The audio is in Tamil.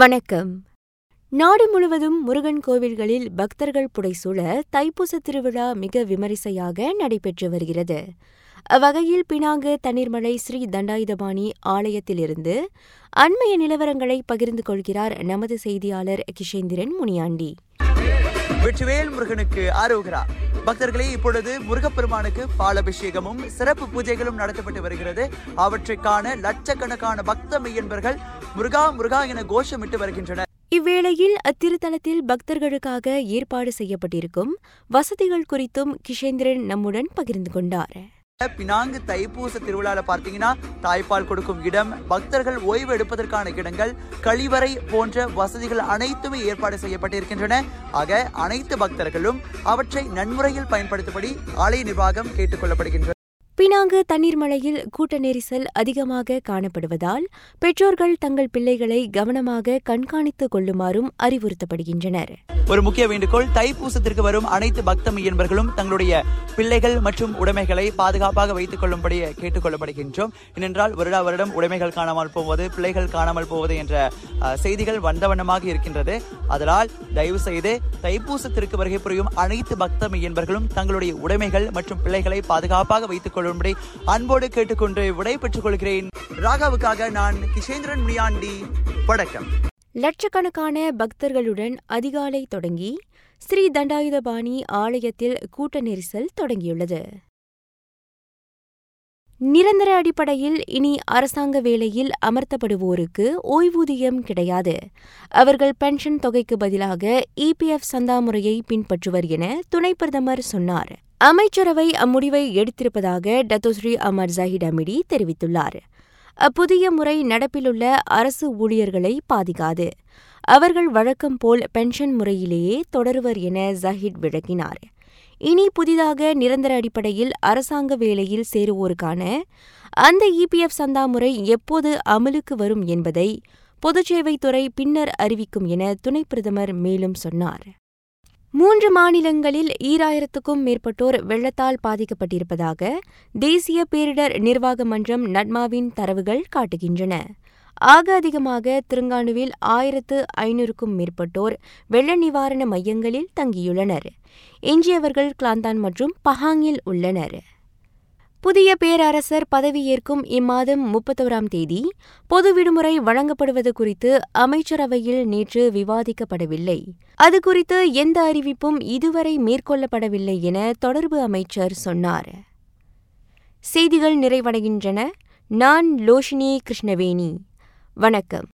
வணக்கம். நாடு முழுவதும் முருகன் கோவில்களில் பக்தர்கள் புடைசூழ தைப்பூச திருவிழா மிக விமரிசையாக நடைபெற்று வருகிறது. அவ்வகையில் பினாங்கு தண்ணீர்மலை ஸ்ரீ தண்டாயுதபாணி ஆலயத்திலிருந்து அண்மைய நிலவரங்களை பகிர்ந்து கொள்கிறார் நமது செய்தியாளர் கிஷேந்திரன் முனியாண்டி. வெற்றிவேல் முருகனுக்கு ஆரோகரா பக்தர்களே இப்பொழுது முருகப்பெருமானுக்கு பாலபிஷேகமும் சிறப்பு பூஜைகளும் நடத்தப்பட்டு வருகிறது. அவற்றை லட்சக்கணக்கான பக்த மெய்யன்பர்கள் முருகா முருகா என கோஷமிட்டு வருகின்றனர். இவ்வேளையில் அத்திருத்தலத்தில் பக்தர்களுக்காக ஏற்பாடு செய்யப்பட்டிருக்கும் வசதிகள் குறித்தும் கிஷேந்திரன் நம்முடன் பகிர்ந்து கொண்டார். பினாங்கு தைப்பூச திருவிழால பார்த்தீங்கன்னா தாய்ப்பால் கொடுக்கும் இடம் பக்தர்கள் ஓய்வு எடுப்பதற்கான இடங்கள் கழிவறை போன்ற வசதிகள் அனைத்துமே ஏற்பாடு செய்யப்பட்டிருக்கின்றன. ஆக அனைத்து பக்தர்களும் அவற்றை நன்முறையில் பயன்படுத்தும்படி ஆலய நிர்வாகம் கேட்டுக்கொள்ளப்படுகின்றது பினாங்கு தண்ணீர் மழையில் கூட்ட நெரிசல் அதிகமாக காணப்படுவதால் பெற்றோர்கள் தங்கள் பிள்ளைகளை கவனமாக கண்காணித்துக் கொள்ளுமாறும் அறிவுறுத்தப்படுகின்றனர். ஒரு முக்கிய வேண்டுகோள் தைப்பூசத்திற்கு வரும் அனைத்து பக்த மையன்பர்களும் தங்களுடைய பிள்ளைகள் மற்றும் உடைமைகளை பாதுகாப்பாக வைத்துக் கொள்ளும்படி கேட்டுக்கொள்ளப்படுகின்றோம் ஏனென்றால் வருடா வருடம் உடைமைகள் காணாமல் போவது பிள்ளைகள் காணாமல் போவது என்ற அஹ், செய்திகள் வந்த வண்ணமாக இருக்கின்றது. அதனால் தயவு செய்து தைப்பூசத்திற்கு வருகை புரியும் அனைத்து பக்த மையன்பர்களும் தங்களுடைய உடைமைகள் மற்றும் பிள்ளைகளை பாதுகாப்பாக வைத்துக் கொள்ளும்படி அன்போடு கேட்டுக்கொண்டு விடைபெற்றுக் கொள்கிறேன். ராகாவுக்காக நான் கிஷேந்திரன் முனியாண்டி வணக்கம். லட்சக்கணக்கான பக்தர்களுடன் அதிகாலை தொடங்கி ஸ்ரீ தண்டாயுதபாணி ஆலயத்தில் கூட்ட நெரிசல் தொடங்கியுள்ளது. நிரந்தர அடிப்படையில் இனி அரசாங்க வேலையில் அமர்த்தப்படுவோருக்கு ஓய்வூதியம் கிடையாது. அவர்கள் பென்ஷன் தொகைக்கு பதிலாக இபிஎஃப் சந்தா முறையை பின்பற்றுவர் என துணை பிரதமர் சொன்னார். அமைச்சரவை அம்முடிவை எடுத்திருப்பதாக டத்தோஸ்ரீ அமர் ஜாஹிட் அமிடி தெரிவித்துள்ளார். அப்புதிய முறை நடப்பிலுள்ள அரசு ஊழியர்களை பாதிக்காது. அவர்கள் வழக்கம் போல் பென்ஷன் முறையிலேயே தொடருவர் என ஜஹிட் விளக்கினார். இனி புதிதாக நிரந்தர அடிப்படையில் அரசாங்க வேலையில் சேருவோருக்கான அந்த இபிஎஃப் சந்தா முறை எப்போது அமலுக்கு வரும் என்பதை பொதுச்சேவைத்துறை பின்னர் அறிவிக்கும் என துணை பிரதமர் மேலும் சொன்னார். மூன்று மாநிலங்களில் ஈராயிரத்துக்கும் மேற்பட்டோர் வெள்ளத்தால் பாதிக்கப்பட்டிருப்பதாக தேசிய பேரிடர் நிர்வாக மன்றம் நட்மாவின் தரவுகள் காட்டுகின்றன. ஆக அதிகமாக திருங்கானுவில் ஆயிரத்து ஐநூறுக்கும் மேற்பட்டோர் வெள்ள நிவாரண மையங்களில் தங்கியுள்ளனர். எஞ்சியவர்கள் கிளாந்தான் மற்றும் பஹாங்கில் உள்ளனர். புதிய பேரரசர் பதவியேற்கும் இம்மாதம் முப்பத்தோராம் தேதி பொது விடுமுறை வழங்கப்படுவது குறித்து அமைச்சரவையில் நேற்று விவாதிக்கப்படவில்லை. அது குறித்து எந்த அறிவிப்பும் இதுவரை மேற்கொள்ளப்படவில்லை என தொடர்பு அமைச்சர் சொன்னார். செய்திகள் நிறைவடைகின்றன. நான் லோஷினி கிருஷ்ணவேணி. வணக்கம்.